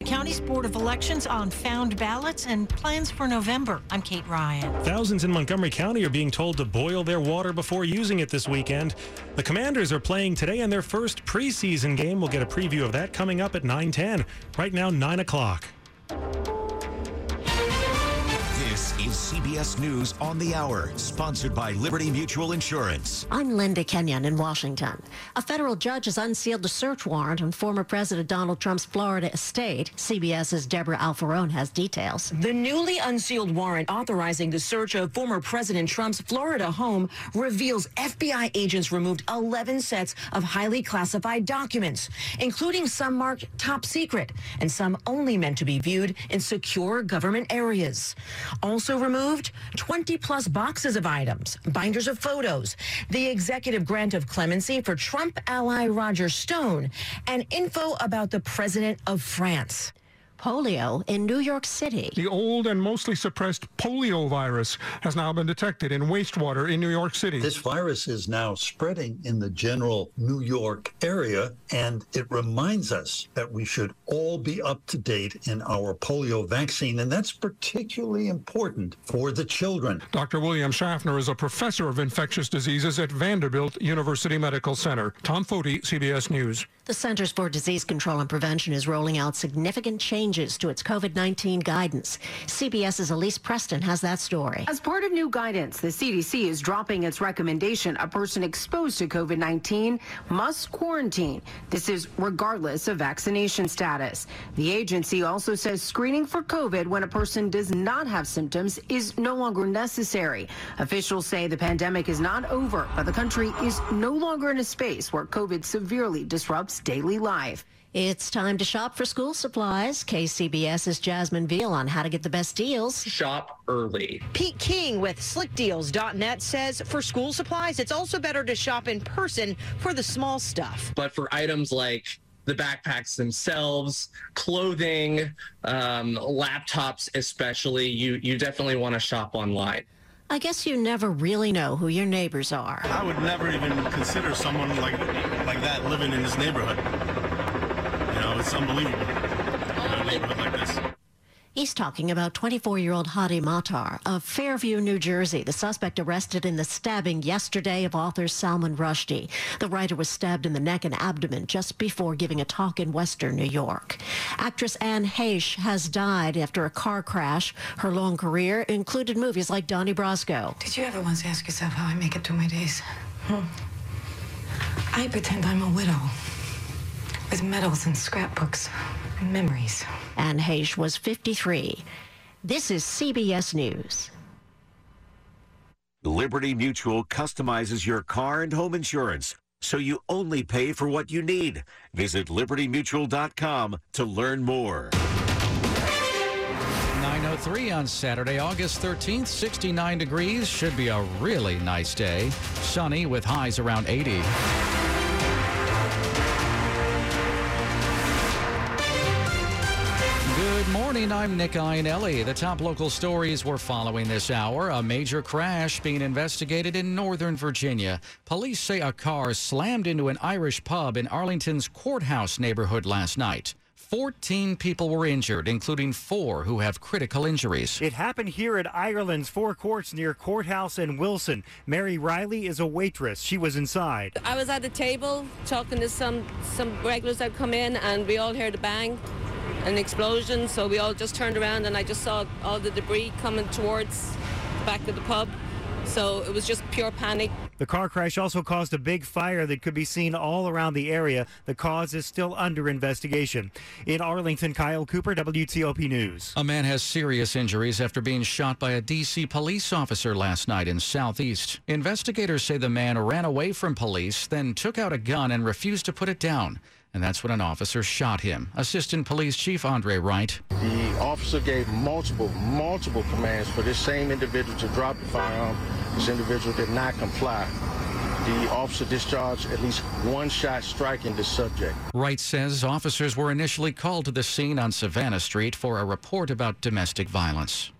The county's Board of Elections on found ballots and plans for November. I'm Kate Ryan. Thousands in Montgomery County are being told to boil their water before using it this weekend. The Commanders are playing today in their first preseason game. We'll get a preview of that coming up at 9:10. Right now, 9 o'clock. Is CBS News on the Hour, sponsored by Liberty Mutual Insurance. I'm Linda Kenyon in Washington. A federal judge has unsealed a search warrant on former President Donald Trump's Florida estate. CBS's Deborah Alfarone has details. The newly unsealed warrant authorizing the search of former President Trump's Florida home reveals FBI agents removed 11 sets of highly classified documents, including some marked top secret and some only meant to be viewed in secure government areas. Also removed 20 plus boxes of items, binders of photos, the executive grant of clemency for Trump ally Roger Stone, and info about the president of France. Polio in New York City. The old and mostly suppressed polio virus has now been detected in wastewater in New York City. This virus is now spreading in the general New York area, and it reminds us that we should all be up to date in our polio vaccine, and that's particularly important for the children. Dr. William Schaffner is a professor of infectious diseases at Vanderbilt University Medical Center. Tom Foti, CBS News. The Centers for Disease Control and Prevention is rolling out significant changes to its COVID 19 guidance. CBS's Elise Preston has that story. As part of new guidance, the CDC is dropping its recommendation a person exposed to COVID 19 must quarantine. This is regardless of vaccination status. The agency also says screening for COVID when a person does not have symptoms is no longer necessary. Officials say the pandemic is not over, but the country is no longer in a space where COVID severely disrupts daily life. It's time to shop for school supplies. KCBS's Jasmine Veal on how to get the best deals. Shop early. Pete King with slickdeals.net says for school supplies, it's also better to shop in person for the small stuff. But for items like the backpacks themselves, clothing, um, laptops, especially, you, you definitely want to shop online. I guess you never really know who your neighbors are. I would never even consider someone like like that living in this neighborhood. You know, it's unbelievable. A neighborhood like this. He's talking about 24 year old Hadi Matar of Fairview, New Jersey, the suspect arrested in the stabbing yesterday of author Salman Rushdie. The writer was stabbed in the neck and abdomen just before giving a talk in Western New York. Actress Anne Heche has died after a car crash. Her long career included movies like Donnie Brasco. Did you ever once ask yourself how I make it through my days? Hmm. I pretend I'm a widow with medals and scrapbooks and memories. Anne Heche was 53. This is CBS News. Liberty Mutual customizes your car and home insurance so you only pay for what you need. Visit libertymutual.com to learn more. 903 on Saturday, August 13th, 69 degrees. Should be a really nice day. Sunny with highs around 80. Morning. I'm Nick Iannelli. The top local stories we're following this hour. A major crash being investigated in Northern Virginia. Police say a car slammed into an Irish pub in Arlington's courthouse neighborhood last night. 14 people were injured, including four who have critical injuries. It happened here at Ireland's Four Courts near Courthouse and Wilson. Mary Riley is a waitress. She was inside. I was at the table talking to some, some regulars that come in, and we all heard a bang an explosion, so we all just turned around and I just saw all the debris coming towards the back of the pub. So it was just pure panic. The car crash also caused a big fire that could be seen all around the area. The cause is still under investigation. In Arlington, Kyle Cooper, WTOP News. A man has serious injuries after being shot by a D.C. police officer last night in Southeast. Investigators say the man ran away from police, then took out a gun and refused to put it down. And that's when an officer shot him. Assistant Police Chief Andre Wright. The officer gave multiple, multiple commands for this same individual to drop the firearm. This individual did not comply. the officer discharged at least one shot striking the subject. Wright says officers were initially called to the scene on Savannah Street for a report about domestic violence.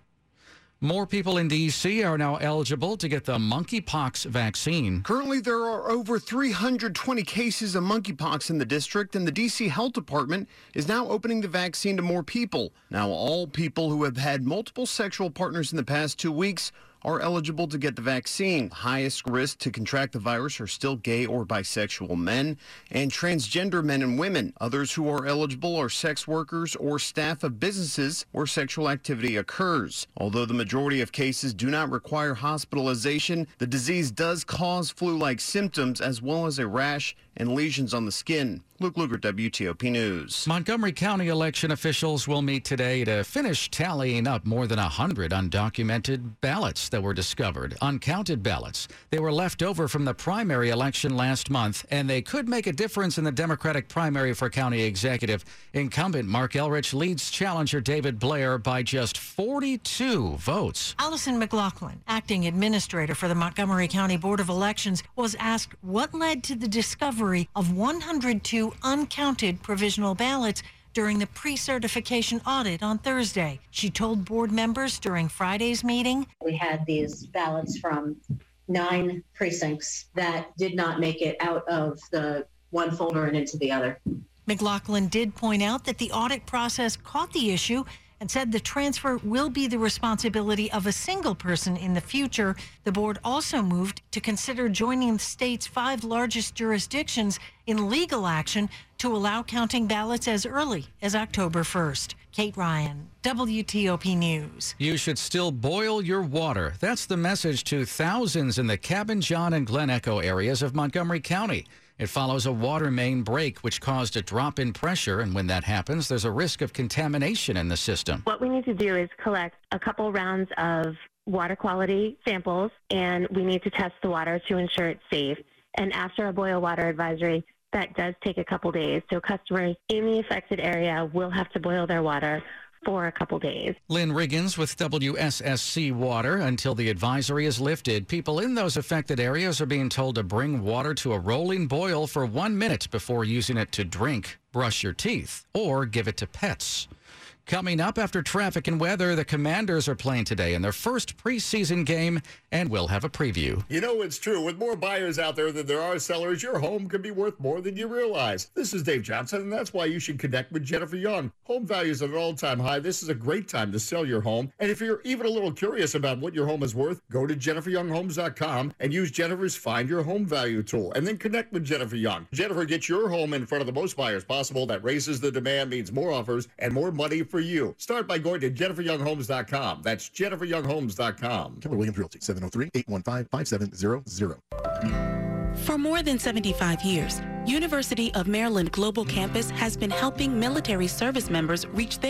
More people in D.C. are now eligible to get the monkeypox vaccine. Currently, there are over 320 cases of monkeypox in the district, and the D.C. Health Department is now opening the vaccine to more people. Now, all people who have had multiple sexual partners in the past two weeks are eligible to get the vaccine. Highest risk to contract the virus are still gay or bisexual men and transgender men and women. Others who are eligible are sex workers or staff of businesses where sexual activity occurs. Although the majority of cases do not require hospitalization, the disease does cause flu-like symptoms as well as a rash and lesions on the skin. Luke Lukert, WTOP News. Montgomery County election officials will meet today to finish tallying up more than 100 undocumented ballots that were discovered, uncounted ballots. They were left over from the primary election last month, and they could make a difference in the Democratic primary for county executive. Incumbent Marc Elrich leads challenger David Blair by just 42 votes. Alysoun McLaughlin, acting administrator for the Montgomery County Board of Elections, was asked what led to the discovery of 102 uncounted provisional ballots during the pre certification audit on Thursday. She told board members during Friday's meeting We had these ballots from nine precincts that did not make it out of the one folder and into the other. McLaughlin did point out that the audit process caught the issue and said the transfer will be the responsibility of a single person in the future. The board also moved to consider joining the state's five largest jurisdictions in legal action to allow counting ballots as early as October 1st. Kate Ryan, WTOP News. You should still boil your water. That's the message to thousands in the Cabin John and Glen Echo areas of Montgomery County. It follows a water main break, which caused a drop in pressure. And when that happens, there's a risk of contamination in the system. What we need to do is collect a couple rounds of water quality samples, and we need to test the water to ensure it's safe. And after a boil water advisory, that does take a couple days. So customers in the affected area will have to boil their water for a couple days. Lynn Riggins with WSSC Water. Until the advisory is lifted, people in those affected areas are being told to bring water to a rolling boil for one minute before using it to drink, brush your teeth, or give it to pets. Coming up after traffic and weather, the Commanders are playing today in their first preseason game, and we'll have a preview. You know it's true. With more buyers out there than there are sellers, your home could be worth more than you realize. This is Dave Johnson, and that's why you should connect with Jennifer Young. Home values are at an all-time high. This is a great time to sell your home. And if you're even a little curious about what your home is worth, go to jenniferyounghomes.com and use Jennifer's Find Your Home Value tool, and then connect with Jennifer Young. Jennifer gets your home in front of the most buyers possible. That raises the demand, means more offers and more money for you. Start by going to jenniferyounghomes.com. That's jenniferyounghomes.com. Keller Williams Realty, 703-815-5700. For more than 75 years, University of Maryland Global Campus has been helping military service members reach their